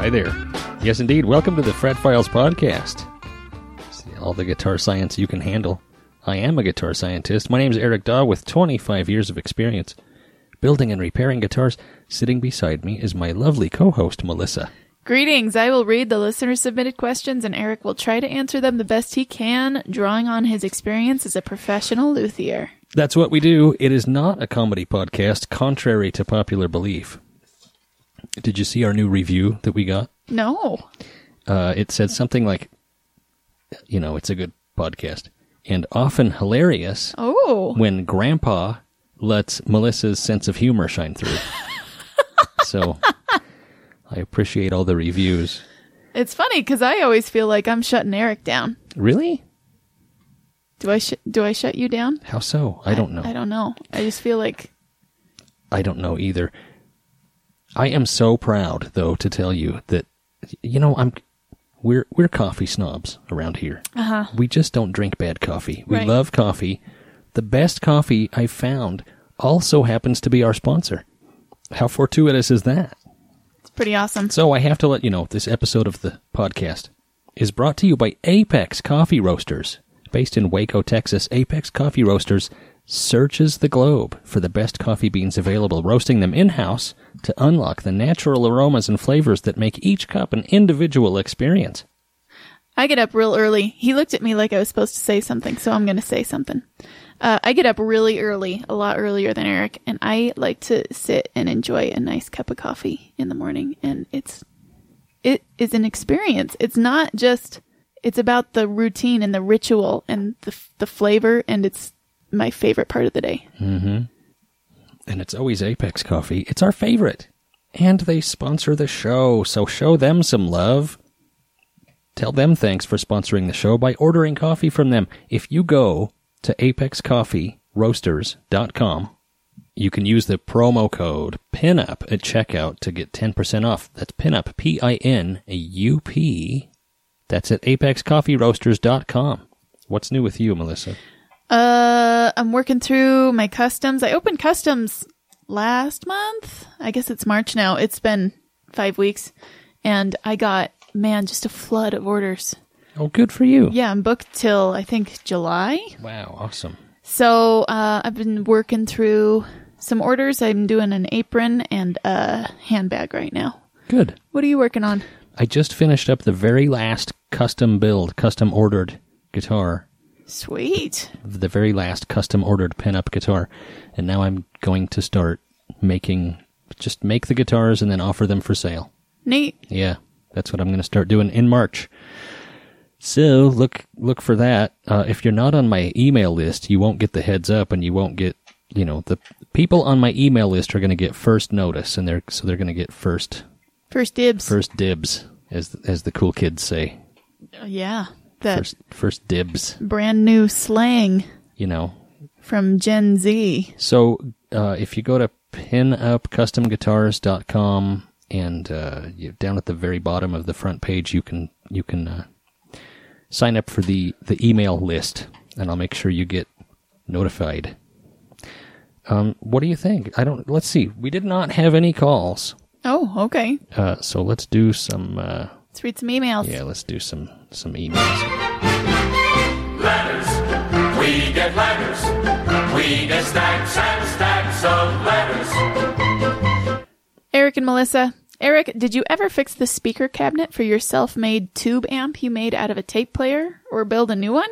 Hi there. Yes, indeed. Welcome to the Fret Files Podcast. See, all the guitar science you can handle. I am a guitar scientist. My name is Eric Daw with 25 years of experience building and repairing guitars. Sitting beside me is my lovely co host, Melissa. Greetings. I will read the listener submitted questions and Eric will try to answer them the best he can, drawing on his experience as a professional luthier. That's what we do. It is not a comedy podcast, contrary to popular belief. Did you see our new review that we got? No. uh, it said something like, you know, it's a good podcast and often hilarious Oh. when Grandpa lets Melissa's sense of humor shine through. so I appreciate all the reviews. It's funny because I always feel like I'm shutting Eric down. Really? Do I sh- do I shut you down? How so? I don't know. I don't know. I just feel like I don't know either. I am so proud, though, to tell you that you know I'm we're we're coffee snobs around here. uh-huh. We just don't drink bad coffee. We Right. love coffee. The best coffee I've found also happens to be our sponsor. How fortuitous is that? it's pretty awesome. So I have to let you know this episode of the podcast is brought to you by Apex Coffee Roasters. Based in Waco, Texas, Apex Coffee Roasters searches the globe for the best coffee beans available, roasting them in house to unlock the natural aromas and flavors that make each cup an individual experience. I get up real early. He looked at me like I was supposed to say something, so I'm going to say something. Uh, I get up really early, a lot earlier than Eric, and I like to sit and enjoy a nice cup of coffee in the morning. And it's, it is an experience. It's not just, it's about the routine and the ritual and the, the flavor, and it's my favorite part of the day. Mm-hmm. and it's always Apex Coffee. It's our favorite. And they sponsor the show, so show them some love. Tell them thanks for sponsoring the show by ordering coffee from them. If you go to apexcoffeeroasters.com, you can use the promo code PINUP at checkout to get 10% off. That's PINUP, P I N U P. That's at apexcoffeeroasters.com. What's new with you, Melissa? Uh, I'm working through my customs. I opened customs last month. I guess it's March now. It's been five weeks, and I got man just a flood of orders. Oh, good for you. Yeah, I'm booked till I think July. Wow, awesome. So uh, I've been working through some orders. I'm doing an apron and a handbag right now. Good. What are you working on? I just finished up the very last custom build, custom ordered guitar, Sweet. the very last custom ordered pinup guitar, and now I'm going to start making just make the guitars and then offer them for sale. Neat. Yeah, that's what I'm going to start doing in March. So look look for that. Uh, if you're not on my email list, you won't get the heads up, and you won't get you know the people on my email list are going to get first notice, and they're so they're going to get first First dibs. first dibs, as as the cool kids say. Uh, yeah. That First first dibs. brand new slang You know, from Gen Z. So uh, if you go to pinupcustomguitars.com and uh, you, down at the very bottom of the front page, you can you can uh, sign up for the the email list, and I'll make sure you get notified. Um, what do you think? I don't. Let's see. We did not have any calls, Oh, okay. uh, so let's do some. Let's read some emails. yeah, let's do some some emails. Ladders. We get ladders. We get stacks and stacks some letters. Eric and Melissa. Eric, did you ever fix the speaker cabinet for your self-made tube amp you made out of a tape player or build a new one?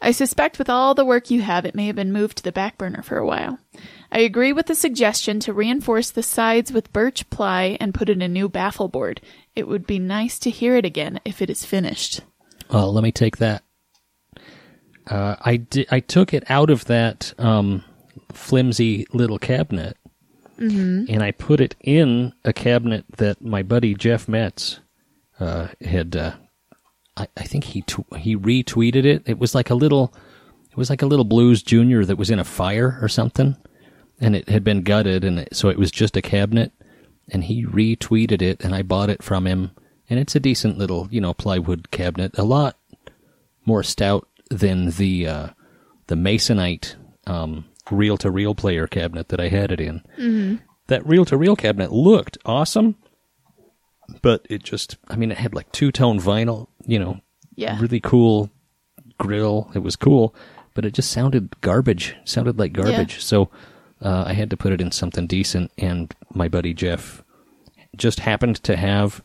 I suspect with all the work you have, it may have been moved to the back burner for a while. I agree with the suggestion to reinforce the sides with birch ply and put in a new baffle board. It would be nice to hear it again if it is finished. Well, let me take that. Uh, I di- I took it out of that um, flimsy little cabinet, and I put it in a cabinet that my buddy Jeff Metz uh, had. Uh, I, I think he tw- he retweeted it. It was like a little, it was like a little Blues Junior that was in a fire or something, and it had been gutted, and it, so it was just a cabinet. And he retweeted it, and I bought it from him, and it's a decent little, you know, plywood cabinet. A lot more stout than the uh, the masonite um, reel to reel player cabinet that I had it in. Mm-hmm. That reel to reel cabinet looked awesome, but it just I mean it had like two tone vinyl, you know, Yeah. really cool grill. It was cool, but it just sounded garbage. Sounded like garbage. So uh, I had to put it in something decent. And my buddy Jeff just happened to have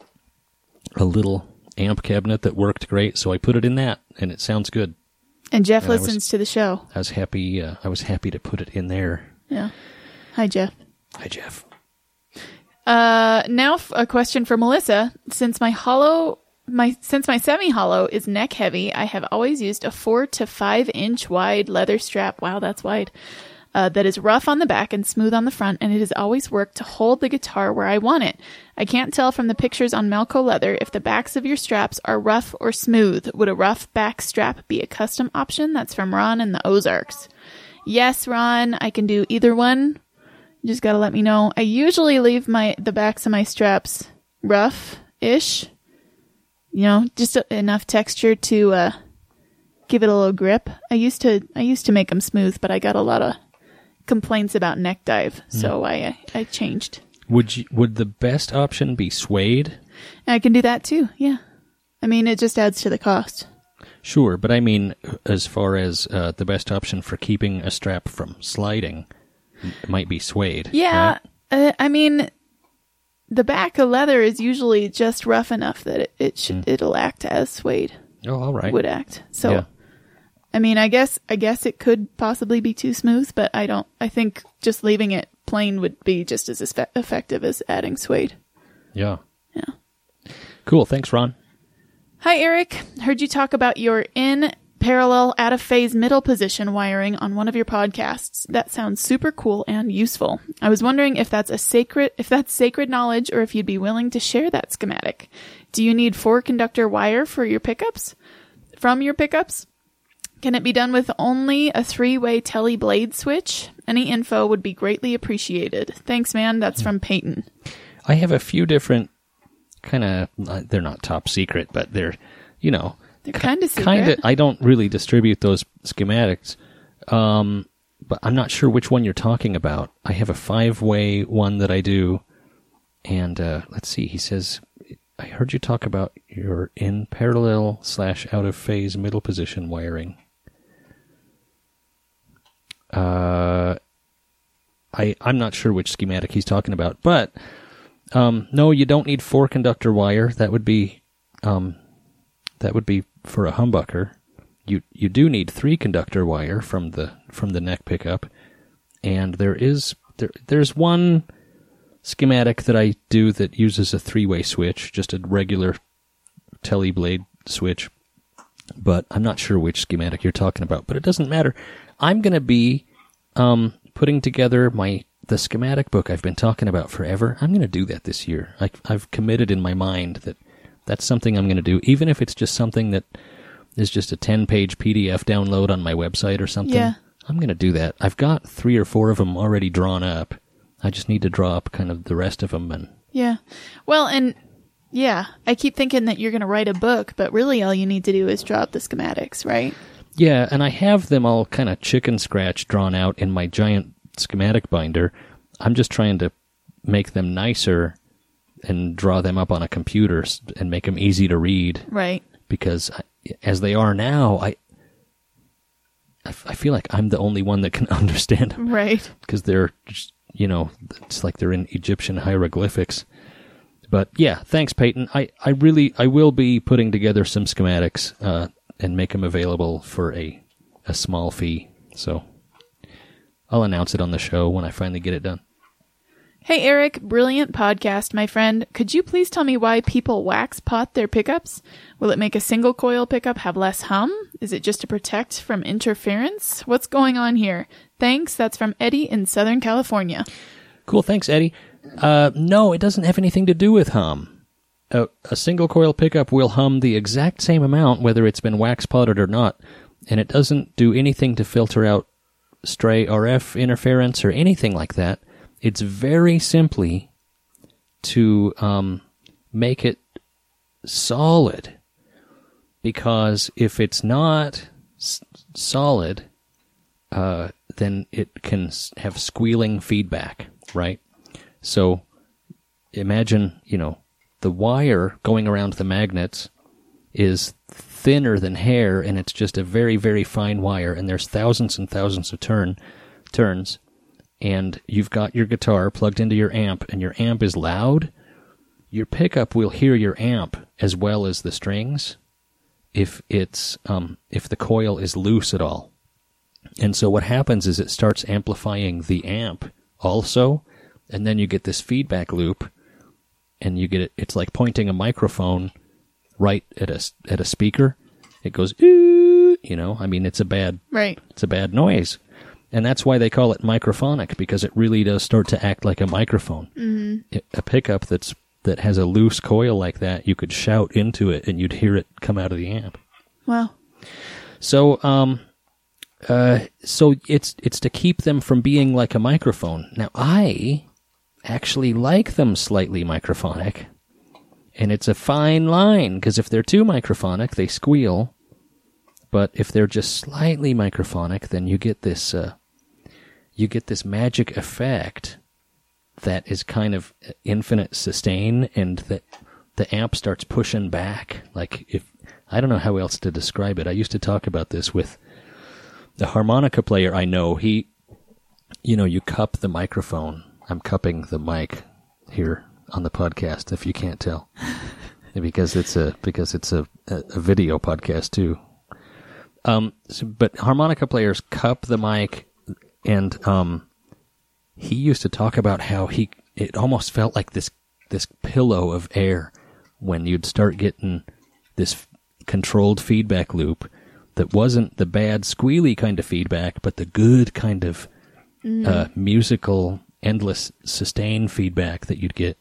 a little amp cabinet that worked great, so I put it in that, and it sounds good. And Jeff And I was- listens to the show. I was happy. Uh, I was happy to put it in there. Yeah. Hi, Jeff. Hi, Jeff. Uh, now f- a question for Melissa. Since my hollow, my since my semi hollow is neck heavy, I have always used a four to five inch wide leather strap. Wow, that's wide. Uh, that is rough on the back and smooth on the front, and it has always worked to hold the guitar where I want it. I can't tell from the pictures on Melco Leather if the backs of your straps are rough or smooth. Would a rough back strap be a custom option? That's from Ron in the Ozarks. Yes, Ron, I can do either one. You just gotta let me know. I usually leave my the backs of my straps rough ish. You know, just enough texture to uh, give it a little grip. I used to I used to make them smooth, but I got a lot of complaints about neck dive, so I I changed. Would you, would the best option be suede? And I can do that too. Yeah, I mean it just adds to the cost. Sure, but I mean, as far as uh, the best option for keeping a strap from sliding, it might be suede. Yeah, right? uh, I mean, the back of leather is usually just rough enough that it, it should it'll act as suede Oh, all right. would act. So, Yeah. I mean, I guess I guess it could possibly be too smooth, but I don't. I think just leaving it plain would be just as effe- effective as adding suede. Yeah. Yeah. Cool. Thanks, Ron. Hi, Eric. Heard you talk about your in parallel out of phase middle position wiring on one of your podcasts. That sounds super cool and useful. I was wondering if that's a sacred if that's sacred knowledge or if you'd be willing to share that schematic. Do you need four conductor wire for your pickups? From your pickups? Can it be done with only a three-way Tele blade switch? Any info would be greatly appreciated. Thanks, man. That's from Peyton. I have a few different kind of. Uh, they're not top secret, but they're, you know, They're kinda secret. Kind of. I don't really distribute those schematics, um, but I'm not sure which one you're talking about. I have a five-way one that I do, and uh, let's see. He says, "I heard you talk about your in parallel slash out of phase middle position wiring." Uh, I I'm not sure which schematic he's talking about, but um, no, you don't need four conductor wire. That would be um, that would be for a humbucker. You you do need three conductor wire from the from the neck pickup, and there is there there's one schematic that I do that uses a three way switch, just a regular Tele blade switch. But I'm not sure which schematic you're talking about. But it doesn't matter. I'm going to be um, putting together my the schematic book I've been talking about forever. I'm going to do that this year. I, I've committed in my mind that that's something I'm going to do, even if it's just something that is just a 10 page PDF download on my website or something. Yeah. I'm going to do that. I've got three or four of them already drawn up. I just need to draw up kind of the rest of them and Yeah. Well, and yeah, I keep thinking that you're going to write a book, but really all you need to do is draw up the schematics, right? Yeah, and I have them all kind of chicken scratch drawn out in my giant schematic binder. I'm just trying to make them nicer and draw them up on a computer and make them easy to read Right. because I, as they are now, I I f- I feel like I'm the only one that can understand them Right. because they're just you know, it's like they're in Egyptian hieroglyphics. But yeah, thanks, Peyton. I, I really I will be putting together some schematics uh, and make them available for a a small fee. So I'll announce it on the show when I finally get it done. Hey, Eric, brilliant podcast, my friend. Could you please tell me why people wax pot their pickups? Will it make a single coil pickup have less hum? Is it just to protect from interference? What's going on here? Thanks. That's from Eddie in Southern California. Cool, thanks, Eddie. Uh, no, it doesn't have anything to do with hum. A, a single coil pickup will hum the exact same amount whether it's been wax potted or not, and it doesn't do anything to filter out stray RF interference or anything like that. It's very simply to um, make it solid. Because if it's not s- solid, uh, then it can have squealing feedback, right? So imagine, you know, the wire going around the magnets is thinner than hair and it's just a very, very fine wire and there's thousands and thousands of turn turns and you've got your guitar plugged into your amp and your amp is loud, your pickup will hear your amp as well as the strings if it's um, if the coil is loose at all. And so what happens is it starts amplifying the amp also, and then you get this feedback loop, and you get it. It's like pointing a microphone right at a at a speaker. It goes, "Ooh," you know. I mean, it's a bad Right. it's a bad noise. And that's why they call it microphonic because it really does start to act like a microphone. Mm-hmm. A pickup that's that has a loose coil like that, you could shout into it and you'd hear it come out of the amp. Well, So, um, uh, so it's it's to keep them from being like a microphone. Now, I actually like them slightly microphonic, and it's a fine line because if they're too microphonic, they squeal. But if they're just slightly microphonic, then you get this uh, you get this magic effect that is kind of infinite sustain, and that the amp starts pushing back. Like if I don't know how else to describe it. I used to talk about this with the harmonica player I know. He, you know, you cup the microphone. I'm cupping the mic here on the podcast. If you can't tell, because it's a because it's a a, video podcast too. Um, so, but harmonica players cup the mic, and um, he used to talk about how he it almost felt like this this pillow of air when you'd start getting this controlled feedback loop that wasn't the bad squealy kind of feedback but the good kind of uh, musical endless sustain feedback that you'd get.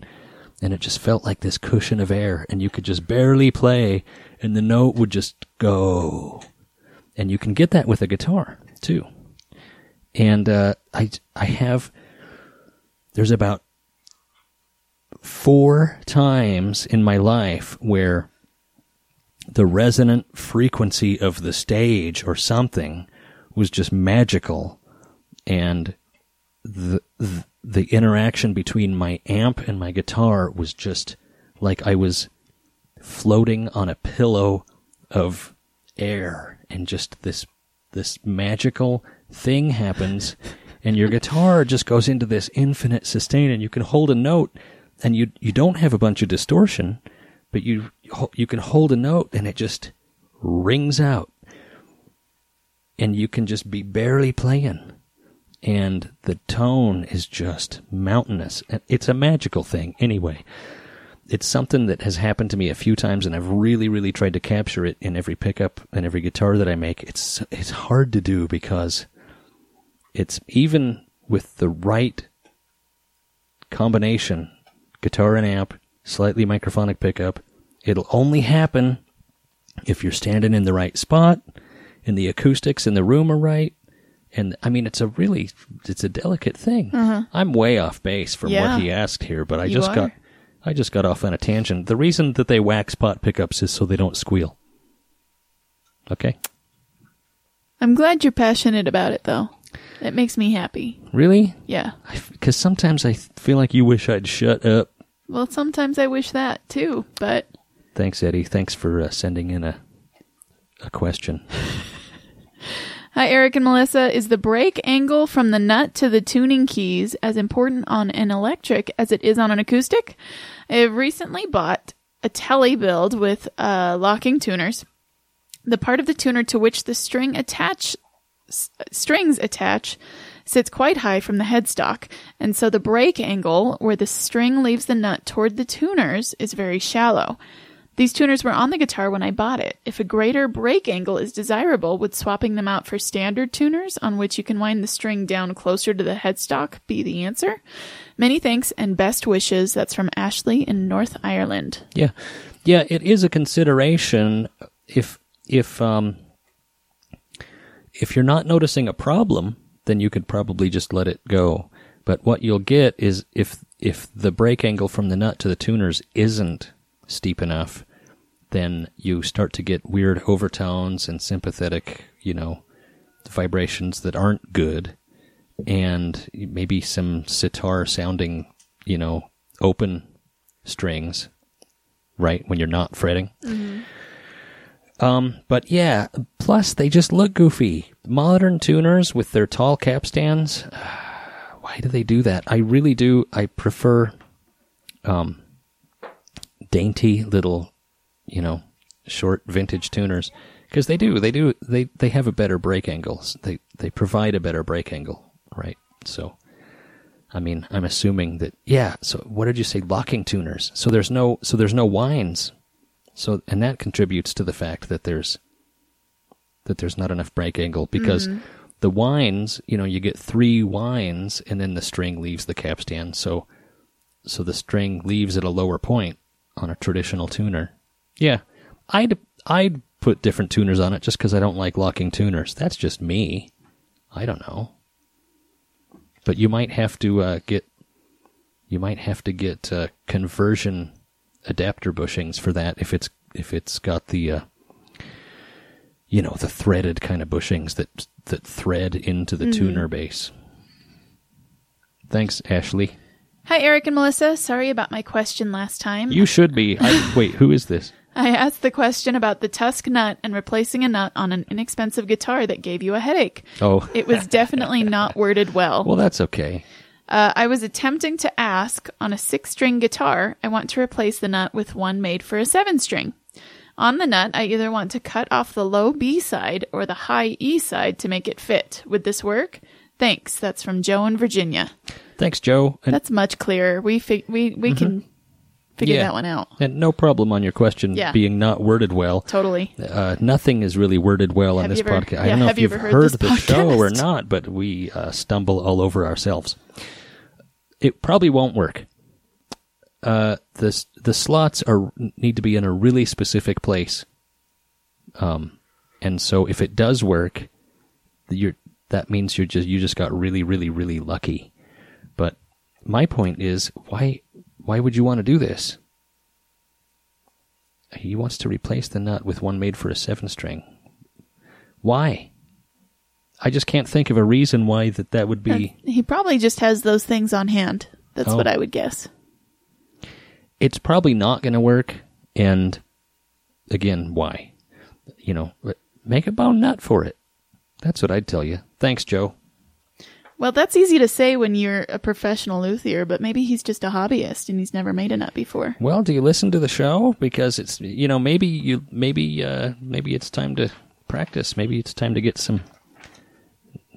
And it just felt like this cushion of air and you could just barely play and the note would just go. And you can get that with a guitar too. And uh, I I have there's about four times in my life where the resonant frequency of the stage or something was just magical and the, the the interaction between my amp and my guitar was just like I was floating on a pillow of air and just this this magical thing happens and your guitar just goes into this infinite sustain and you can hold a note and you you don't have a bunch of distortion but you you can hold a note and it just rings out. And you can just be barely playing and the tone is just mountainous. It's a magical thing. Anyway it's something that has happened to me a few times and I've really really tried to capture it in every pickup and every guitar that I make. It's it's hard to do because it's even with the right combination guitar and amp slightly microphonic pickup it'll only happen if you're standing in the right spot and the acoustics in the room are right and I mean it's a really it's a delicate thing. I'm way off base from Yeah. what he asked here, but I You just are. got I just got off on a tangent. The reason that they wax pot pickups is so they don't squeal. Okay? I'm glad you're passionate about it, though. It makes me happy. Really? Yeah. Because sometimes I feel like you wish I'd shut up. Well, sometimes I wish that too, but Thanks, Eddie. Thanks for uh, sending in a a question. Hi, Eric and Melissa. Is the break angle from the nut to the tuning keys as important on an electric as it is on an acoustic? I've recently bought a tele build with uh, locking tuners. The part of the tuner to which the string attach s- strings attach sits quite high from the headstock, and so the break angle where the string leaves the nut toward the tuners is very shallow. These tuners were on the guitar when I bought it. If a greater break angle is desirable, would swapping them out for standard tuners on which you can wind the string down closer to the headstock be the answer? Many thanks and best wishes. That's from Ashley in North Ireland. Yeah, yeah, it is a consideration if if um if you're not noticing a problem, then you could probably just let it go. But what you'll get is if if the break angle from the nut to the tuners isn't steep enough, then you start to get weird overtones and sympathetic, you know, vibrations that aren't good, and maybe some sitar sounding, you know, open strings, right when you're not fretting. Um, but yeah, plus they just look goofy. Modern tuners with their tall capstans. Why do they do that? I really do. I prefer, um, dainty little, you know, short vintage tuners because they do. They do. They they have a better break angle. They they provide a better break angle, right? So. I mean, I'm assuming that yeah. So what did you say? Locking tuners. So there's no so there's no winds. So and that contributes to the fact that there's that there's not enough break angle because mm-hmm. the winds, you know, you get three winds and then the string leaves the capstan. So so the string leaves at a lower point on a traditional tuner. Yeah. I'd I'd put different tuners on it just cuz I don't like locking tuners. That's just me. I don't know. But you might have to uh, get you might have to get uh, conversion adapter bushings for that if it's if it's got the uh, you know the threaded kind of bushings that that thread into the tuner base. Thanks, Ashley. Hi, Eric and Melissa. Sorry about my question last time. You should be. I, wait, who is this? I asked the question about the TUSQ nut and replacing a nut on an inexpensive guitar that gave you a headache. Oh, It was definitely not worded well. well, that's okay. Uh, I was attempting to ask on a six string guitar, I want to replace the nut with one made for a seven string. On the nut, I either want to cut off the low B side or the high E side to make it fit. Would this work? Thanks. That's from Joe in Virginia. Thanks, Joe. And, That's much clearer. We fig- we we can figure Yeah. that one out. and no problem on your question Yeah. being not worded well. Totally. Uh, nothing is really worded well on this podcast. I don't know if you you've heard heard, the show or not, but we uh, stumble all over ourselves. It probably won't work. Uh, the the slots are need to be in a really specific place. Um, and so if it does work, you're that means you just you just got really really really lucky. But my point is why why would you want to do this? He wants to replace the nut with one made for a seven string. Why? I just can't think of a reason why that that would be. He probably just has those things on hand. That's Oh. what I would guess. It's probably not going to work. And again, why? You know, make a bone nut for it. That's what I'd tell you. Thanks, Joe. Well, that's easy to say when you're a professional luthier, but maybe he's just a hobbyist and he's never made a nut before. Well, do you listen to the show? Because it's you know maybe you maybe uh, maybe it's time to practice. Maybe it's time to get some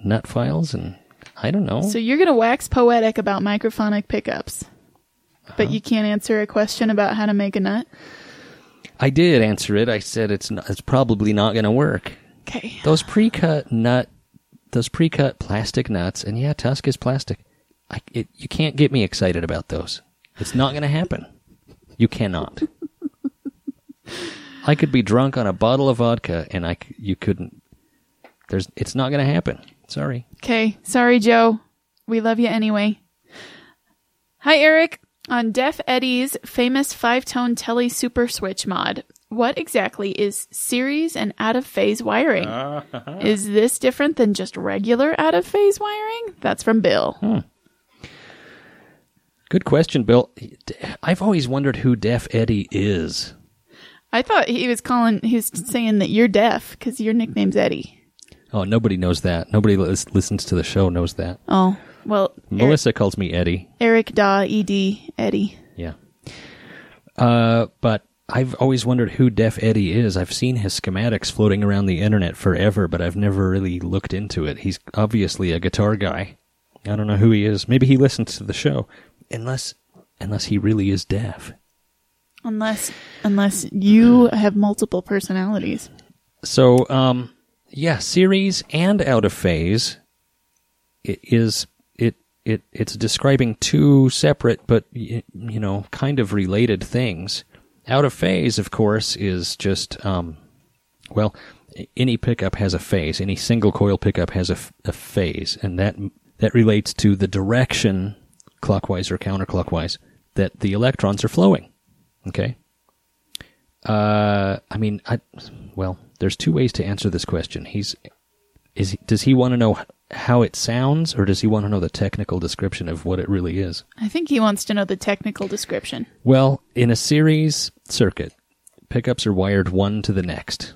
nut files and I don't know. So you're going to wax poetic about microphonic pickups, but Uh-huh. you can't answer a question about how to make a nut? I did answer it. I said it's not, it's probably not going to work. Okay. Those pre-cut nut, those pre-cut plastic nuts, and yeah, TUSQ is plastic. I, it, you can't get me excited about those. It's not going to happen. You cannot. I could be drunk on a bottle of vodka, and I you couldn't. There's, it's not going to happen. Sorry. Okay. Sorry, Joe. We love you anyway. Hi, Eric. On Deaf Eddie's famous five tone Tele Super Switch mod, what exactly is series and out of phase wiring? Is this different than just regular out of phase wiring? That's from Bill. Good question, Bill. I've always wondered who Deaf Eddie is. I thought he was calling, he was saying that you're deaf because your nickname's Eddie. Oh, nobody knows that. Nobody lis- listens to the show knows that. Oh, well, Eric, Melissa calls me Eddie. Eric Da Ed Eddie. Yeah. Uh, but I've always wondered who Deaf Eddie is. I've seen his schematics floating around the internet forever, but I've never really looked into it. He's obviously a guitar guy. I don't know who he is. Maybe he listens to the show, unless unless he really is deaf. Unless unless you have multiple personalities. So, um, yeah, series and out of phase it is it it it's describing two separate but you know kind of related things. Out of phase, of course, is just um, well, any pickup has a phase. Any single coil pickup has a, a phase, and that that relates to the direction, clockwise or counterclockwise, that the electrons are flowing. Okay. Uh, I mean, I well, there's two ways to answer this question. He's is does he want to know how it sounds, or does he want to know the technical description of what it really is? I think he wants to know the technical description. Well, in a series circuit, pickups are wired one to the next.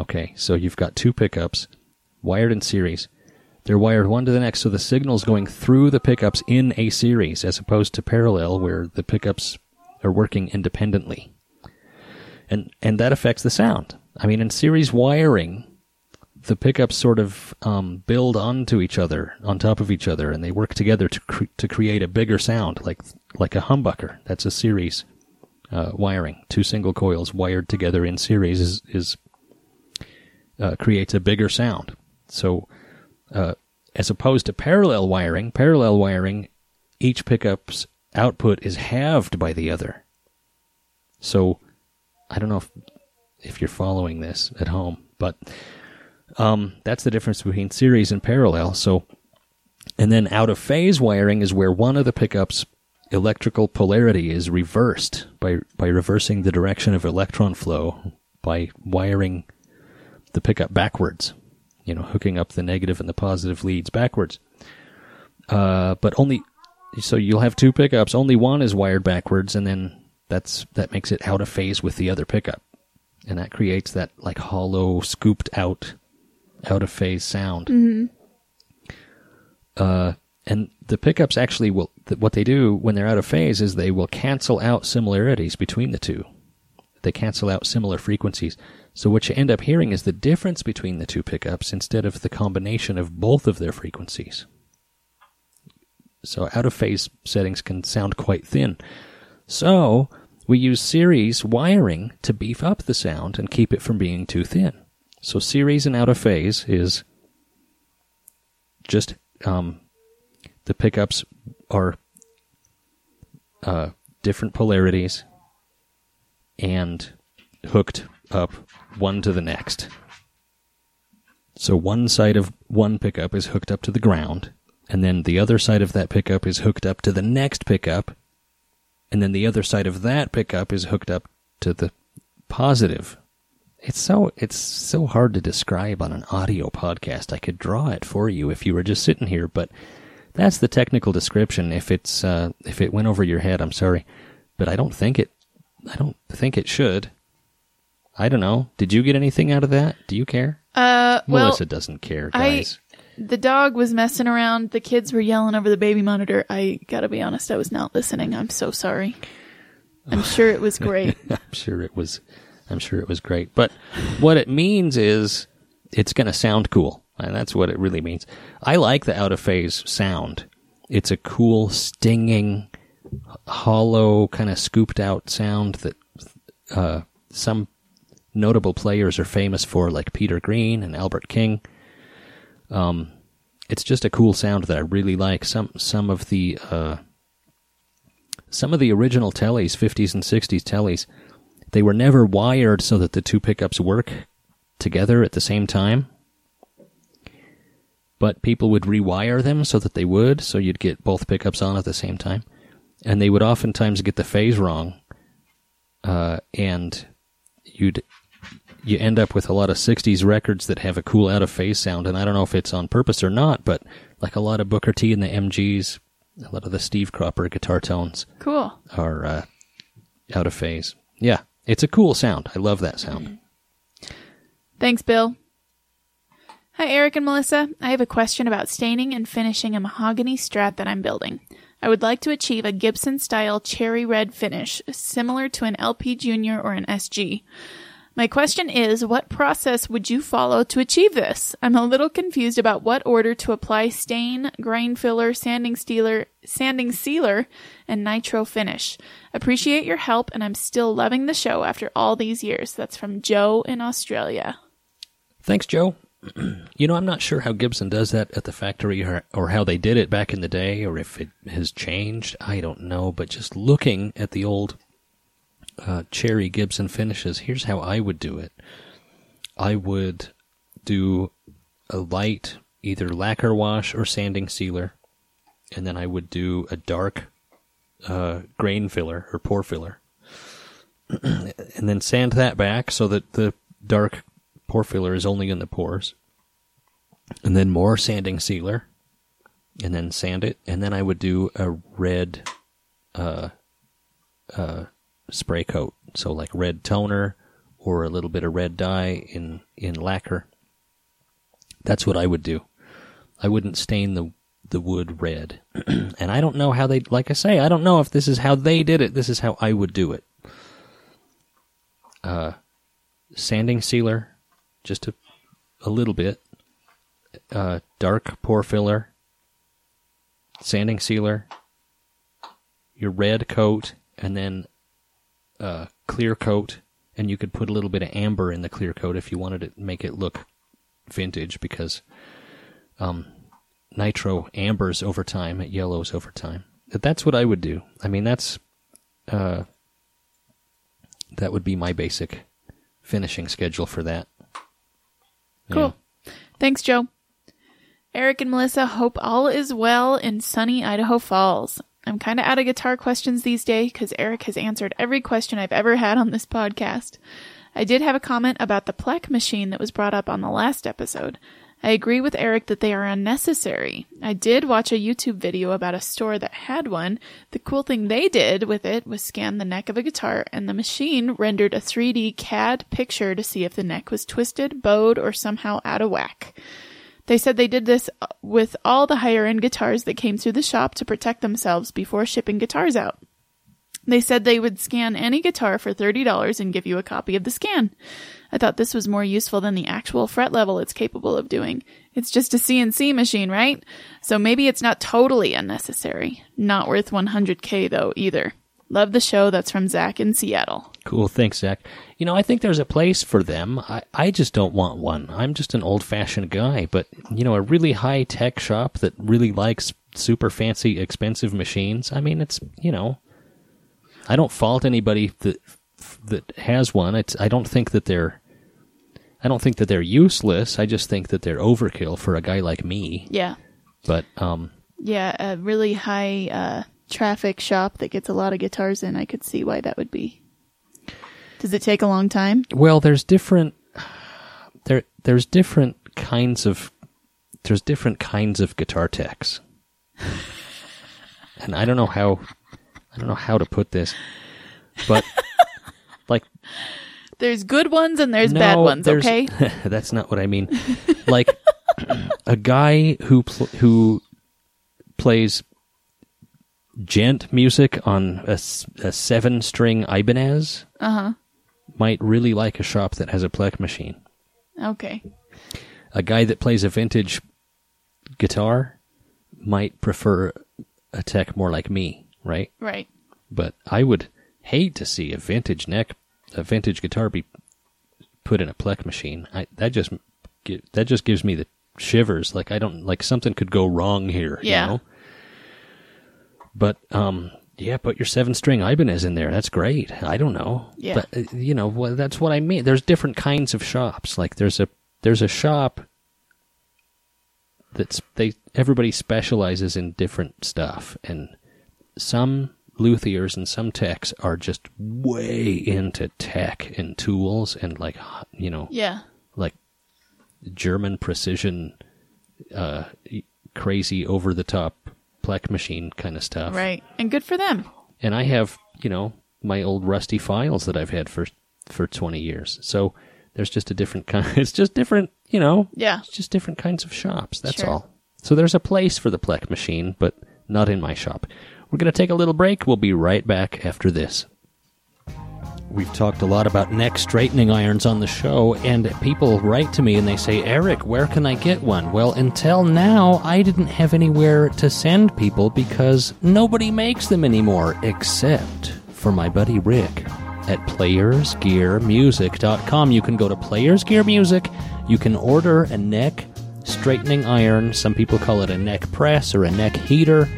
Okay, so you've got two pickups wired in series. They're wired one to the next, so the signal's going through the pickups in a series, as opposed to parallel, where the pickups are working independently. And and that affects the sound. I mean, in series wiring, the pickups sort of um, build onto each other, on top of each other, and they work together to cre- to create a bigger sound, like like a humbucker. That's a series uh, wiring. Two single coils wired together in series is, is uh, creates a bigger sound. So, uh, as opposed to parallel wiring, parallel wiring, each pickup's output is halved by the other. So, I don't know if if you're following this at home, but um, that's the difference between series and parallel. So, and then out of phase wiring is where one of the pickups electrical polarity is reversed by by reversing the direction of electron flow by wiring the pickup backwards. You know, hooking up the negative and the positive leads backwards. Uh, but only so you'll have two pickups. Only one is wired backwards, and then that's that makes it out of phase with the other pickup, and that creates that like hollow, scooped out, out of phase sound. Uh, and the pickups actually will th- what they do when they're out of phase is they will cancel out similarities between the two. They cancel out similar frequencies. So what you end up hearing is the difference between the two pickups instead of the combination of both of their frequencies. So out of phase settings can sound quite thin. So we use series wiring to beef up the sound and keep it from being too thin. So series and out of phase is just um, the pickups are uh, different polarities and hooked up one to the next. So one side of one pickup is hooked up to the ground, and then the other side of that pickup is hooked up to the next pickup, and then the other side of that pickup is hooked up to the positive. It's so it's so hard to describe on an audio podcast. I could draw it for you if you were just sitting here, but that's the technical description. If it's uh, if it went over your head, I'm sorry, but I don't think it. I don't think it should. I don't know. Did you get anything out of that? Do you care? Uh, well, Melissa doesn't care, I- guys. the dog was messing around. The kids were yelling over the baby monitor. I gotta be honest, I was not listening. I'm so sorry. I'm sure it was great. I'm sure it was. I'm sure it was great. But what it means is it's going to sound cool, and that's what it really means. I like the out of phase sound. It's a cool, stinging, hollow, kind of scooped out sound that uh, some notable players are famous for, like Peter Green and Albert King. Um, it's just a cool sound that I really like. Some some of the uh, some of the original tellies, 50s and 60s tellies, they were never wired so that the two pickups work together at the same time. But people would rewire them so that they would, so you'd get both pickups on at the same time. And they would oftentimes get the phase wrong. Uh, and you'd you end up with a lot of 60s records that have a cool out of phase sound and I don't know if it's on purpose or not but like a lot of Booker T and the MGs a lot of the Steve Cropper guitar tones cool. are uh, out of phase. Yeah, it's a cool sound. I love that sound. Thanks, Bill. Hi, Eric and Melissa. I have a question about staining and finishing a mahogany strat that I'm building. I would like to achieve a Gibson style cherry red finish, similar to an LP Junior or an SG. My question is, what process would you follow to achieve this? I'm a little confused about what order to apply stain, grain filler, sanding sealer, sanding sealer, and nitro finish. Appreciate your help, and I'm still loving the show after all these years. That's from Joe in Australia. Thanks, Joe. you know, I'm not sure how Gibson does that at the factory or, or how they did it back in the day or if it has changed. I don't know. But just looking at the old uh, cherry Gibson finishes, here's how I would do it. I would do a light, either lacquer wash or sanding sealer, and then I would do a dark uh, grain filler or pore filler, and then sand that back so that the dark pore filler is only in the pores, and then more sanding sealer, and then sand it, and then I would do a red uh, uh, spray coat, so like red toner or a little bit of red dye in in lacquer. That's what I would do. I wouldn't stain the the wood red, and I don't know how they. Like I say, I don't know if this is how they did it. This is how I would do it. Uh, sanding sealer, just a a little bit. Uh, dark pore filler, sanding sealer, your red coat, and then uh, clear coat, and you could put a little bit of amber in the clear coat if you wanted to make it look vintage because um, nitro ambers over time, it yellows over time. That's what I would do. I mean, that's uh, that would be my basic finishing schedule for that. Cool. Thanks, Joe. Eric and Melissa hope all is well in sunny Idaho Falls. I'm kind of out of guitar questions these days because Eric has answered every question I've ever had on this podcast. I did have a comment about the Plek machine that was brought up on the last episode. I agree with Eric that they are unnecessary. I did watch a YouTube video about a store that had one. The cool thing they did with it was scan the neck of a guitar and the machine rendered a 3D CAD picture to see if the neck was twisted, bowed, or somehow out of whack. They said they did this uh, with all the higher end guitars that came through the shop to protect themselves before shipping guitars out. They said they would scan any guitar for $30 and give you a copy of the scan. I thought this was more useful than the actual fret level it's capable of doing. It's just a CNC machine, right? So maybe it's not totally unnecessary. Not worth 100k though either. Love the show. That's from Zach in Seattle. Cool. Thanks, Zach. You know, I think there's a place for them. I, I just don't want one. I'm just an old fashioned guy. But, you know, a really high tech shop that really likes super fancy, expensive machines, I mean, it's, you know, I don't fault anybody that that has one. It's, I don't think that they're. I don't think that they're useless. I just think that they're overkill for a guy like me. Yeah. But um, Yeah, a really high uh, traffic shop that gets a lot of guitars in. I could see why that would be. Does it take a long time? Well, there's different there there's different kinds of there's different kinds of guitar techs. and I don't know how I don't know how to put this. But like There's good ones and there's no, bad ones, there's- okay? that's not what I mean. like a guy who pl- who plays djent music on a, a seven string Ibanez Uh might really like a shop that has a Plek machine. Okay. a guy that plays a vintage guitar might prefer a tech more like me, right? Right. But I would hate to see a vintage neck, a vintage guitar be put in a Plek machine. I, that just that just gives me the shivers. Like I don't like something could go wrong here. Yeah. You know? But um, yeah, put your seven string Ibanez in there. That's great. I don't know. Yeah. But uh, you know, well, that's what I mean. There's different kinds of shops. Like there's a there's a shop that's they everybody specializes in different stuff and some luthiers and some techs are just way into tech and tools and like you know Yeah. like German precision, uh, crazy over the top Plek machine kind of stuff. Right. And good for them. And I have, you know, my old rusty files that I've had for for 20 years. So There's just a different kind. It's just different, you know. Yeah. It's just different kinds of shops. That's Sure. all. So there's a place for the Plek machine, but not in my shop. We're going to take a little break. We'll be right back after this. We've talked a lot about neck straightening irons on the show, and people write to me and they say, Eric, where can I get one? Well, until now, I didn't have anywhere to send people because nobody makes them anymore, except for my buddy Rick at playersgearmusic.com. You can go to Players Gear Music, you can order a neck straightening iron. Some people call it a neck press or a neck heater.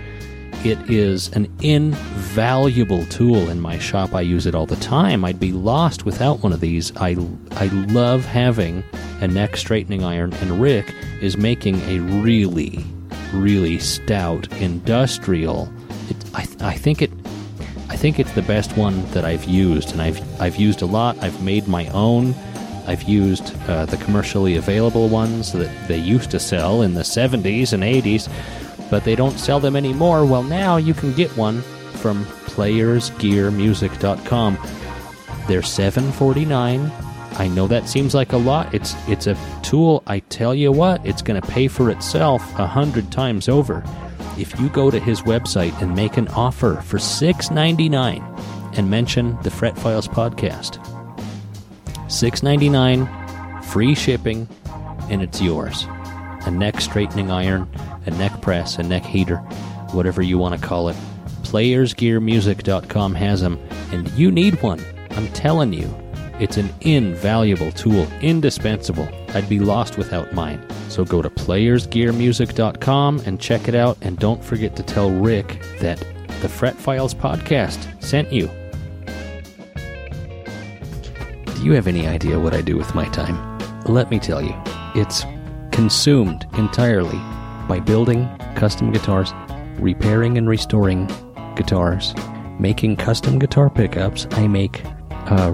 It is an invaluable tool in my shop. I use it all the time. I'd be lost without one of these. I, I love having a neck straightening iron, and Rick is making a really, really stout industrial. It, I, I think it. I think it's the best one that I've used, and I've I've used a lot. I've made my own. I've used uh, the commercially available ones that they used to sell in the 70s and 80s, but they don't sell them anymore. Well, now you can get one from playersgearmusic.com. They're 7.49. I know that seems like a lot. It's it's a tool. I tell you what, it's going to pay for itself a hundred times over. If you go to his website and make an offer for $6.99 and mention the Fret Files podcast, $6.99, free shipping, and it's yours. A neck straightening iron, a neck press, a neck heater, whatever you want to call it. PlayersGearMusic.com has them, and you need one. I'm telling you, it's an invaluable tool, indispensable. I'd be lost without mine. So go to PlayersGearMusic.com and check it out, and don't forget to tell Rick that the Fret Files podcast sent you. Do you have any idea what I do with my time? Let me tell you, it's consumed entirely by building custom guitars, repairing and restoring guitars, making custom guitar pickups. I make uh,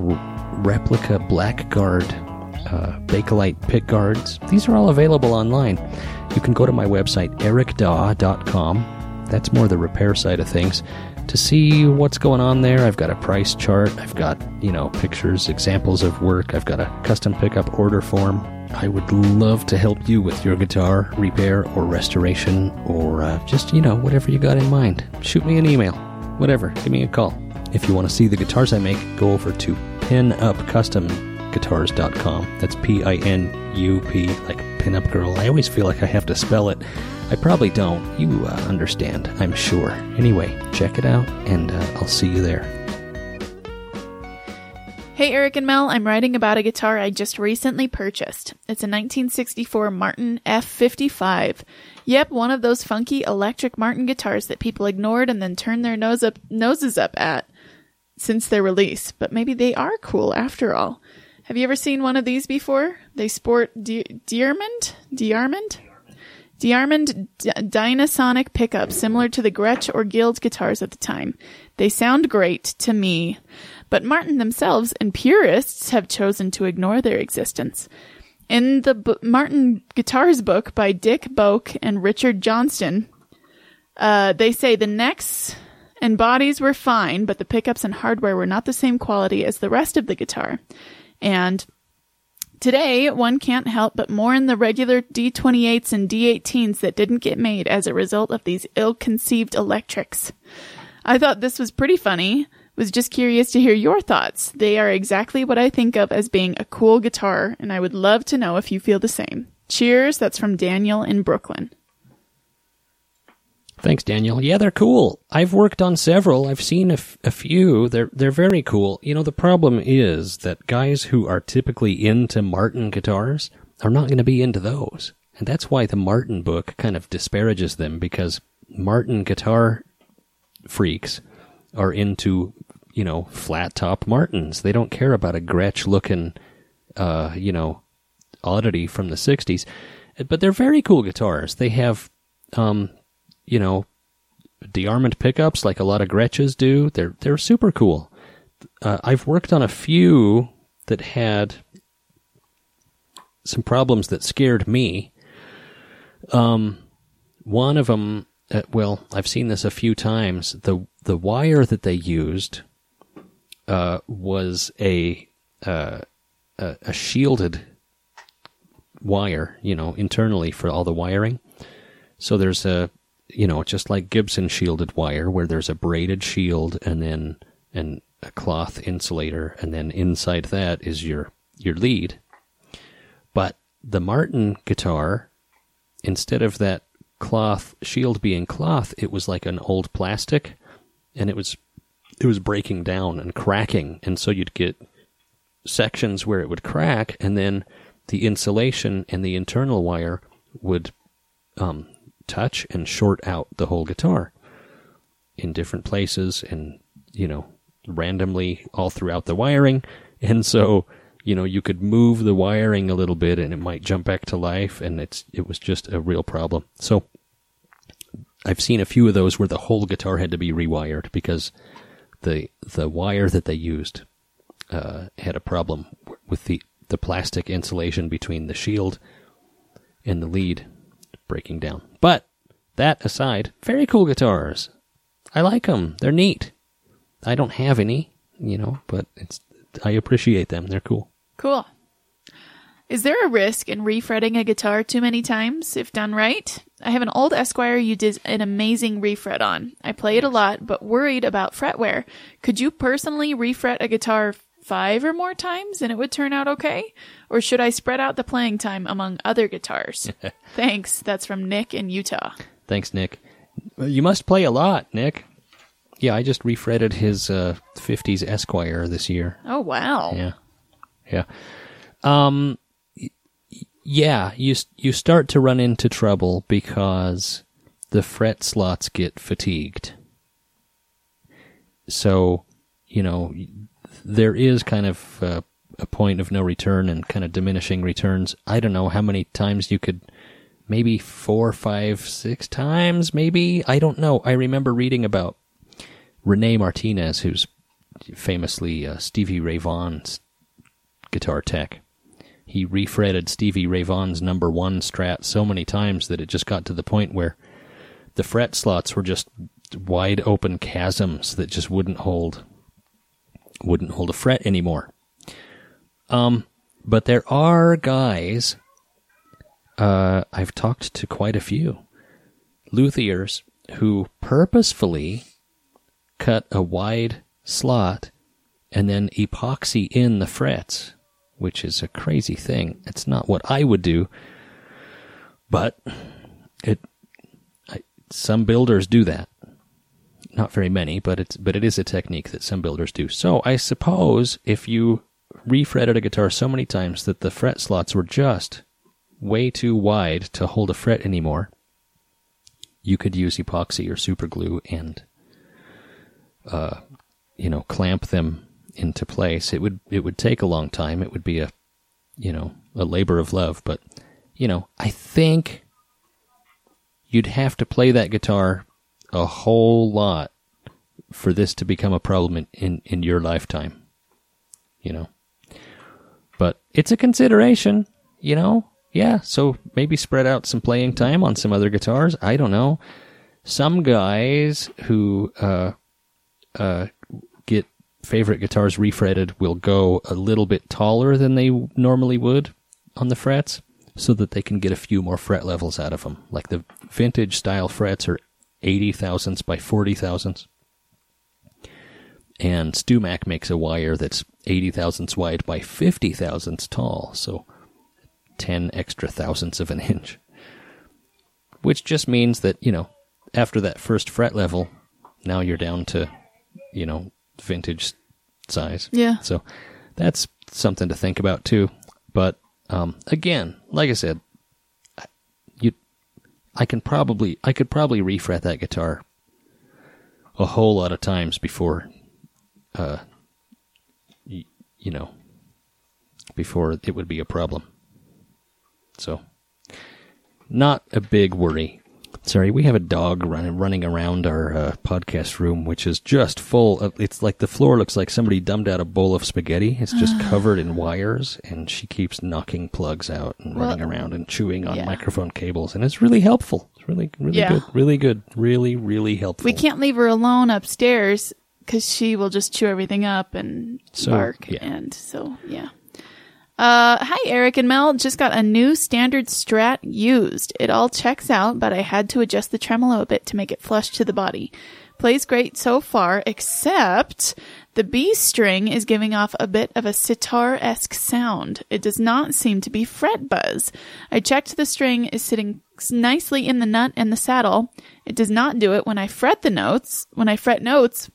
replica Blackguard uh, Bakelite pick guards. These are all available online. You can go to my website, ericdaw.com. That's more the repair side of things. To see what's going on there, I've got a price chart. I've got, you know, pictures, examples of work. I've got a custom pickup order form. I would love to help you with your guitar repair or restoration or uh, just, you know, whatever you got in mind. Shoot me an email. Whatever. Give me a call. If you want to see the guitars I make, go over to pinupcustomguitars.com. That's P I N U P, like pinup girl. I always feel like I have to spell it. I probably don't. You uh, understand, I'm sure. Anyway, check it out, and uh, I'll see you there. Hey, Eric and Mel, I'm writing about a guitar I just recently purchased. It's a 1964 Martin F55. Yep, one of those funky electric Martin guitars that people ignored and then turned their nose up, noses up at since their release. But maybe they are cool after all. Have you ever seen one of these before? They sport Di- Diamond? Diamond? Diamond D- Dynasonic pickups similar to the Gretsch or Guild guitars at the time. They sound great to me, but Martin themselves and purists have chosen to ignore their existence. In the B- Martin Guitars book by Dick Boak and Richard Johnston, uh, they say the necks and bodies were fine, but the pickups and hardware were not the same quality as the rest of the guitar. And Today, one can't help but mourn the regular D28s and D18s that didn't get made as a result of these ill-conceived electrics. I thought this was pretty funny. Was just curious to hear your thoughts. They are exactly what I think of as being a cool guitar, and I would love to know if you feel the same. Cheers. That's from Daniel in Brooklyn. Thanks, Daniel. Yeah, they're cool. I've worked on several. I've seen a, f- a few. They're they're very cool. You know, the problem is that guys who are typically into Martin guitars are not going to be into those, and that's why the Martin book kind of disparages them because Martin guitar freaks are into you know flat top Martins. They don't care about a Gretsch looking, uh, you know, oddity from the '60s, but they're very cool guitars. They have um, you know, DeArmond pickups like a lot of Gretsches do. They're they're super cool. Uh, I've worked on a few that had some problems that scared me. Um, one of them, uh, well, I've seen this a few times. the The wire that they used uh, was a uh, a, a shielded wire, you know, internally for all the wiring. So there's a, you know, just like Gibson shielded wire, where there's a braided shield and then and a cloth insulator, and then inside that is your your lead. But the Martin guitar, instead of that cloth shield being cloth, it was like an old plastic, and it was it was breaking down and cracking, and so you'd get sections where it would crack, and then the insulation and the internal wire would um, touch and short out the whole guitar in different places, and you know randomly all throughout the wiring, and so you know you could move the wiring a little bit and it might jump back to life and it's it was just a real problem. So i've seen a few of those where the whole guitar had to be rewired because the the wire that they used uh, had a problem with the the plastic insulation between the shield and the lead breaking down. But that aside very cool guitars. I like them they're neat. I don't have any you know but it's i appreciate them. They're cool Cool. Is there a risk in refretting a guitar too many times if done right? I have an old Esquire you did an amazing refret on. I play it a lot, but worried about fret wear. Could you personally refret a guitar five or more times and it would turn out okay? Or should I spread out the playing time among other guitars? Thanks. That's from Nick in Utah. Thanks, Nick. You must play a lot, Nick. Yeah, I just refretted his uh, 50s Esquire this year. Oh, wow. Yeah, yeah. Um, yeah, you you start to run into trouble because the fret slots get fatigued. So, you know, there is kind of uh, a point of no return and kind of diminishing returns. I don't know how many times you could maybe four, five, six times, maybe. I don't know. I remember reading about Rene Martinez, who's famously uh, Stevie Ray Vaughan's guitar tech. He refretted Stevie Ray Vaughan's number one strat so many times that it just got to the point where the fret slots were just wide open chasms that just wouldn't hold wouldn't hold a fret anymore. Um, but there are guys. Uh, I've talked to quite a few luthiers who purposefully cut a wide slot and then epoxy in the frets, which is a crazy thing. It's not what I would do, but it. I, some builders do that. Not very many, but it's but it is a technique that some builders do. So I suppose if you refretted a guitar so many times that the fret slots were just way too wide to hold a fret anymore, you could use epoxy or super glue and uh, you know clamp them into place. It would it would take a long time. It would be a you know a labor of love, but you know I think you'd have to play that guitar a whole lot for this to become a problem in, in, in your lifetime. You know. But it's a consideration, you know? Yeah, so maybe spread out some playing time on some other guitars. I don't know. Some guys who uh, uh, favorite guitars refretted will go a little bit taller than they normally would on the frets so that they can get a few more fret levels out of them. Like the vintage style frets are 80 thousandths by 40 thousandths. And StewMac makes a wire that's 80 thousandths wide by 50 thousandths tall, so 10 extra thousandths of an inch. Which just means that, you know, after that first fret level, now you're down to, you know, vintage size. Yeah. So that's something to think about too. But um, again, like I said, I- you, I can probably, I could probably refret that guitar a whole lot of times before, uh, y- you know, before it would be a problem. So, not a big worry. Sorry, we have a dog running running around our uh, podcast room, which is just full of. It's like the floor looks like somebody dumped out a bowl of spaghetti. It's just covered in wires, and she keeps knocking plugs out and Well, running around and chewing on yeah. microphone cables, and it's really helpful. It's really, really Yeah. good. Really good. Really, really helpful. We can't leave her alone upstairs because she will just chew everything up and So, bark. yeah. And so, yeah. Uh, hi, Eric and Mel. Just got a new standard strat used. It all checks out, but I had to adjust the tremolo a bit to make it flush to the body. Plays great so far, except the B string is giving off a bit of a sitar-esque sound. It does not seem to be fret buzz. I checked the string is sitting nicely in the nut and the saddle. It does not do it when I fret the notes, when I fret notes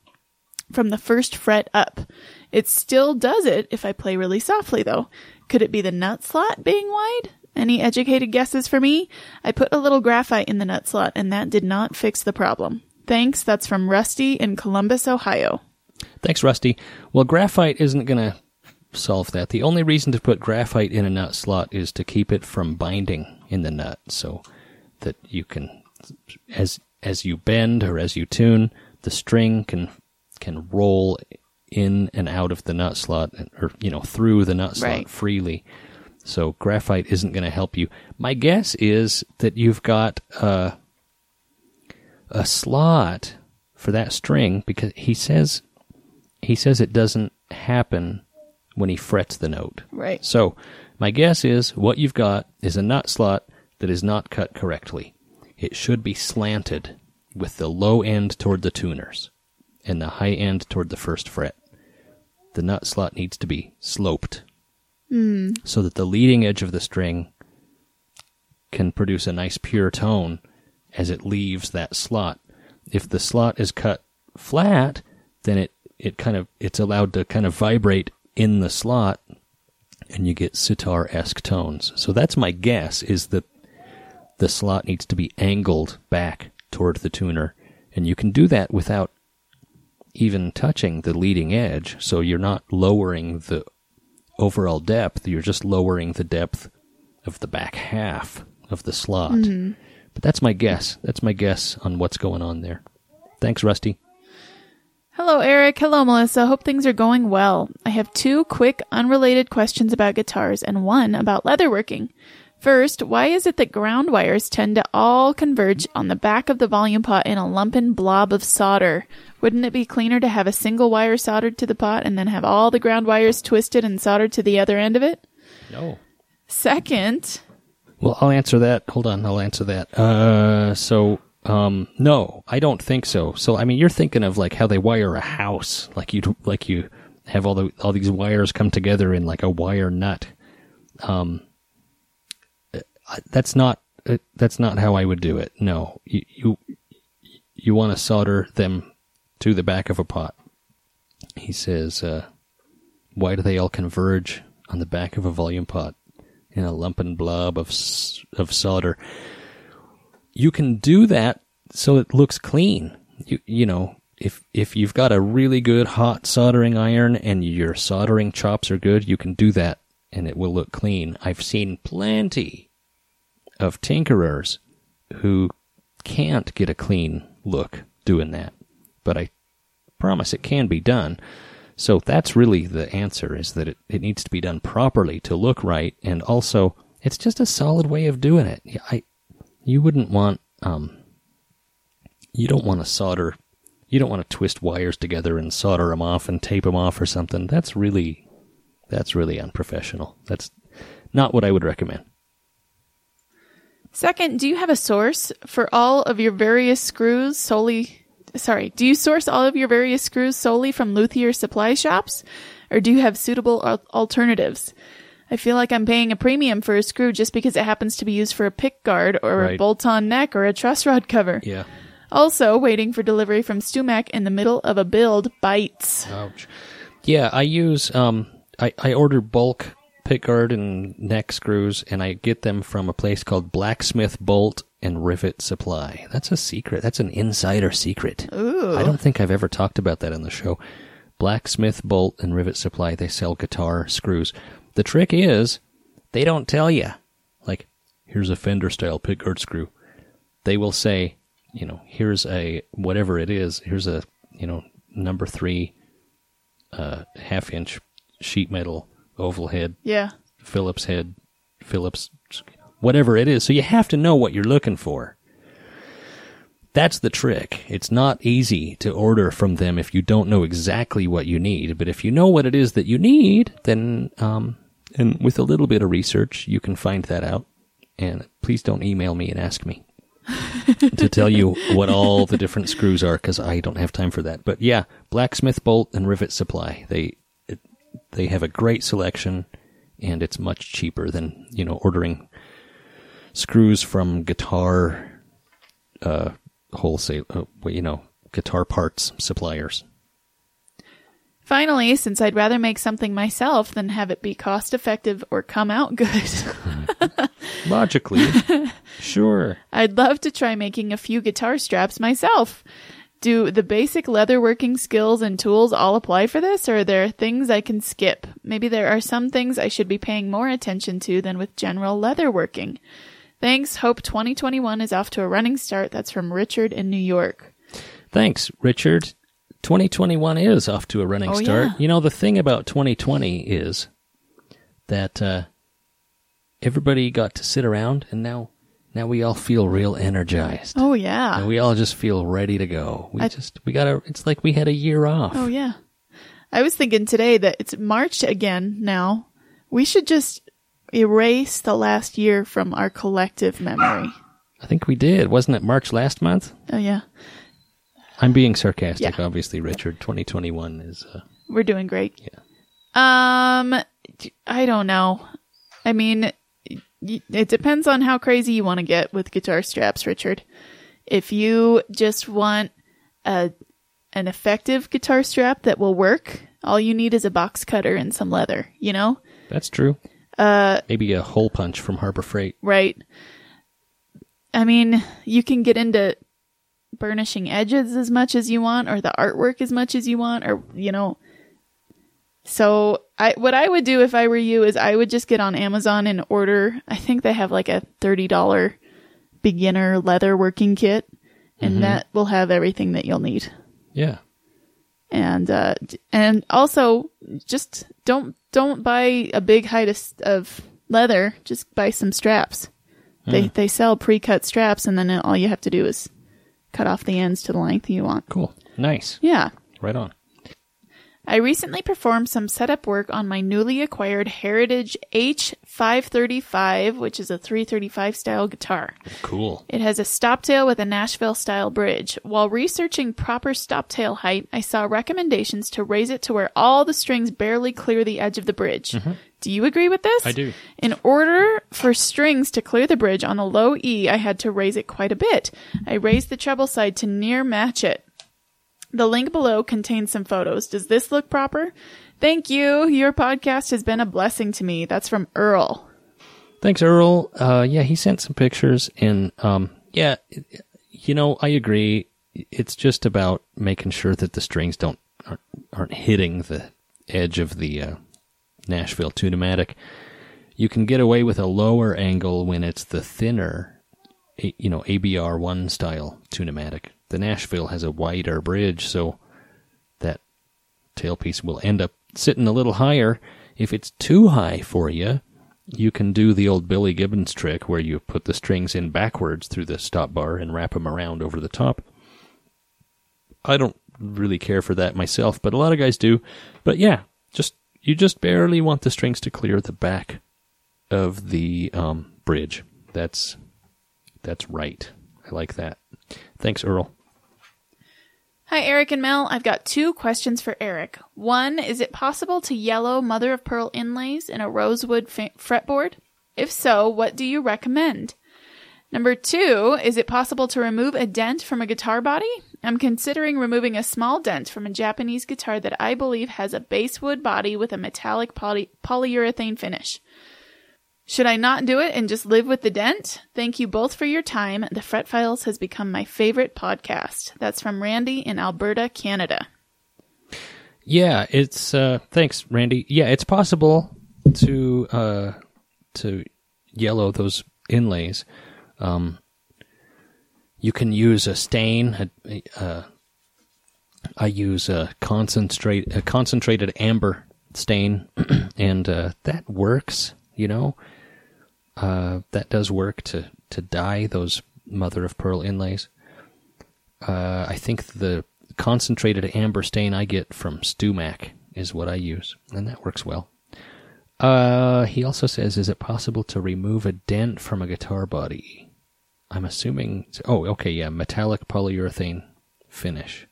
from the first fret up. It still does it if I play really softly though. Could it be the nut slot being wide? Any educated guesses for me? I put a little graphite in the nut slot and that did not fix the problem. Thanks. That's from Rusty in Columbus, Ohio. Thanks, Rusty. Well, graphite isn't going to solve that. The only reason to put graphite in a nut slot is to keep it from binding in the nut so that you can as as you bend or as you tune, the string can can roll in and out of the nut slot or you know through the nut slot Right. freely. So graphite isn't going to help you. My guess is that you've got uh, a slot for that string because he says he says it doesn't happen when he frets the note. Right. So, my guess is what you've got is a nut slot that is not cut correctly. It should be slanted with the low end toward the tuners and the high end toward the first fret. The nut slot needs to be sloped hmm. so that the leading edge of the string can produce a nice pure tone as it leaves that slot. If the slot is cut flat, then it, it kind of it's allowed to kind of vibrate in the slot and you get sitar esque tones. So that's my guess is that the slot needs to be angled back toward the tuner. And you can do that without even touching the leading edge. So you're not lowering the overall depth, you're just lowering the depth of the back half of the slot. Mm-hmm. But that's my guess. That's my guess on what's going on there. Thanks, Rusty. Hello, Eric. Hello, Melissa. Hope things are going well. I have two quick, unrelated questions about guitars and one about leatherworking. First, why is it that ground wires tend to all converge on the back of the volume pot in a lumpen blob of solder? Wouldn't it be cleaner to have a single wire soldered to the pot and then have all the ground wires twisted and soldered to the other end of it? No. Second, Well, I'll answer that. Hold on, I'll answer that. Uh, so, um, no, I don't think so. So, I mean, you're thinking of like how they wire a house, like you, like you have all the all these wires come together in like a wire nut. Um, that's not uh, that's not how I would do it. No, you you, you want to solder them to the back of a pot. He says, uh, "Why do they all converge on the back of a volume pot?" in a lumpen blob of of solder. You can do that so it looks clean. You you know if if you've got a really good hot soldering iron and your soldering chops are good, you can do that and it will look clean. I've seen plenty of tinkerers who can't get a clean look doing that, but I promise it can be done. So that's really the answer is that it, it needs to be done properly to look right and also it's just a solid way of doing it. I you wouldn't want um you don't want to solder you don't want to twist wires together and solder them off and tape them off or something. That's really that's really unprofessional. That's not what I would recommend. Second, do you have a source for all of your various screws solely? Sorry, do you source all of your various screws solely from luthier supply shops? Or do you have suitable al- alternatives? I feel like I'm paying a premium for a screw just because it happens to be used for a pick guard or a bolt on neck or a truss rod cover. Yeah. Also, waiting for delivery from StewMac in the middle of a build bites. Ouch. Yeah, I use um I, I order bulk pickguard and neck screws and I get them from a place called Blacksmith Bolt and Rivet Supply. That's a secret. That's an insider secret. Ooh. I don't think I've ever talked about that on the show. Blacksmith Bolt and Rivet Supply, they sell guitar screws. The trick is they don't tell you like here's a Fender style pickguard screw. They will say, you know, here's a whatever it is, here's a, you know, number 3 uh, half inch sheet metal oval head Yeah. Phillips head, Phillips, whatever it is. So you have to know what you're looking for. That's the trick. It's not easy to order from them if you don't know exactly what you need. But if you know what it is that you need, then um, And with a little bit of research, you can find that out. And please don't email me and ask me to tell you what all the different screws are because I don't have time for that. But yeah, Blacksmith Bolt and Rivet Supply. They they have a great selection, and it's much cheaper than you know ordering screws from guitar uh, wholesale. Uh, you know, guitar parts suppliers. Finally, since I'd rather make something myself than have it be cost effective or come out good, Logically, sure. I'd love to try making a few guitar straps myself. Do the basic leatherworking skills and tools all apply for this, or are there things I can skip? Maybe there are some things I should be paying more attention to than with general leatherworking. Thanks. Hope 2021 is off to a running start. That's from Richard in New York. Thanks, Richard. 2021 is off to a running Oh, start. yeah. You know, the thing about 2020 is that uh, everybody got to sit around, and now now we all feel real energized. Oh, yeah. And we all just feel ready to go. We I- just we got to It's like we had a year off. Oh, yeah. I was thinking today that it's March again now. We should just erase the last year from our collective memory. I think we did. Wasn't it March last month? Oh, yeah. I'm being sarcastic, Yeah. obviously, Richard. 2021 is. Uh, We're doing great. Yeah. Um, I don't know. I mean, it depends on how crazy you want to get with guitar straps, Richard. If you just want a an effective guitar strap that will work, all you need is a box cutter and some leather, you know? that's true. Uh, Maybe a hole punch from Harbor Freight. Right. I mean, you can get into burnishing edges as much as you want or the artwork as much as you want or you know so I what I would do if I were you is I would just get on Amazon and order I think they have like a $30 beginner leather working kit and that will have everything that you'll need Yeah. and uh and also just don't don't buy a big height of, of leather just buy some straps they they sell pre-cut straps and then all you have to do is cut off the ends to the length you want Cool. Nice. yeah Right on. I recently performed some setup work on my newly acquired Heritage H535, which is a 335 style guitar. Cool. It has a stoptail with a Nashville style bridge. While researching proper stoptail height, I saw recommendations to raise it to where all the strings barely clear the edge of the bridge. Mm-hmm. Do you agree with this? I do. In order for strings to clear the bridge on a low E, I had to raise it quite a bit. I raised the treble side to near match it. The link below contains some photos. Does this look proper? Thank you. Your podcast has been a blessing to me. That's from Earl. Thanks, Earl. Uh, yeah, he sent some pictures, and um, yeah, you know, I agree. It's just about making sure that the strings don't aren't, aren't hitting the edge of the uh, Nashville tunematic. You can get away with a lower angle when it's the thinner, you know, ABR one style tunematic. The Nashville has a wider bridge, so that tailpiece will end up sitting a little higher. If it's too high for you, you can do the old Billy Gibbons trick where you put the strings in backwards through the stop bar and wrap them around over the top. I don't really care for that myself, but a lot of guys do. But yeah, just you just barely want the strings to clear the back of the um, bridge. That's that's right. I like that. Thanks, Earl. Hi, Eric and Mel. I've got two questions for Eric. One, is it possible to yellow mother of pearl inlays in a rosewood fa- fretboard? If so, what do you recommend? Number two, is it possible to remove a dent from a guitar body? I'm considering removing a small dent from a Japanese guitar that I believe has a basswood body with a metallic poly- polyurethane finish. Should I not do it and just live with the dent? Thank you both for your time. The Fret Files has become my favorite podcast. That's from Randy in Alberta, Canada. Yeah, it's uh thanks, Randy. Yeah, it's possible to uh to yellow those inlays. Um you can use a stain, I use a concentrate a concentrated amber stain and uh that works, you know. Uh that does work to to dye those mother of pearl inlays. Uh, I think the concentrated amber stain I get from StewMac is what I use, and that works well. Uh, he also says, is it possible to remove a dent from a guitar body? I'm assuming. Oh, okay, yeah, metallic polyurethane finish.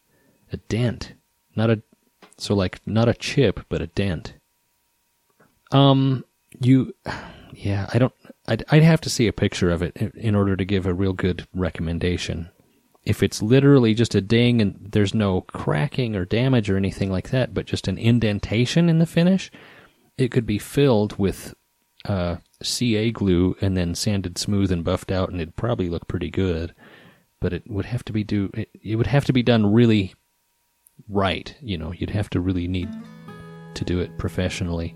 A dent, not a. So like not a chip, but a dent. Um, you, yeah, I don't. I'd I'd have to see a picture of it in- order to give a real good recommendation. If it's literally just a ding and there's no cracking or damage or anything like that, but just an indentation in the finish, it could be filled with uh, CA glue and then sanded smooth and buffed out, and it'd probably look pretty good. But it would have to be do it, it would have to be done really right. You know, you'd have to really need to do it professionally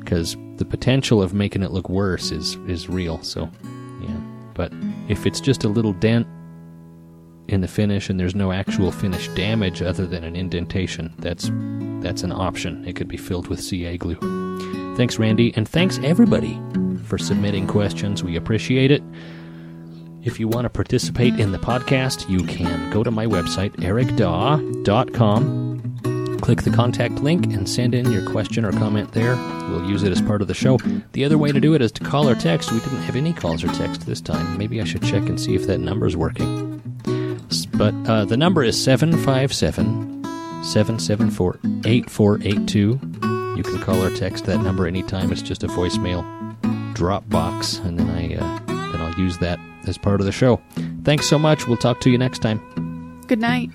because the potential of making it look worse is is real. So, yeah. But if it's just a little dent in the finish and there's no actual finish damage other than an indentation, that's that's an option. It could be filled with CA glue. Thanks, Randy, and thanks everybody for submitting questions. We appreciate it. If you want to participate in the podcast, you can go to my website, ericdaw.com, click the contact link, and send in your question or comment there. We'll use it as part of the show. The other way to do it is to call or text. We didn't have any calls or text this time. Maybe I should check and see if that number is working. But uh, the number is 757 774 8482. You can call or text that number anytime. It's just a voicemail drop box, and then I uh, then I'll use that as part of the show. Thanks so much. We'll talk to you next time. Good night.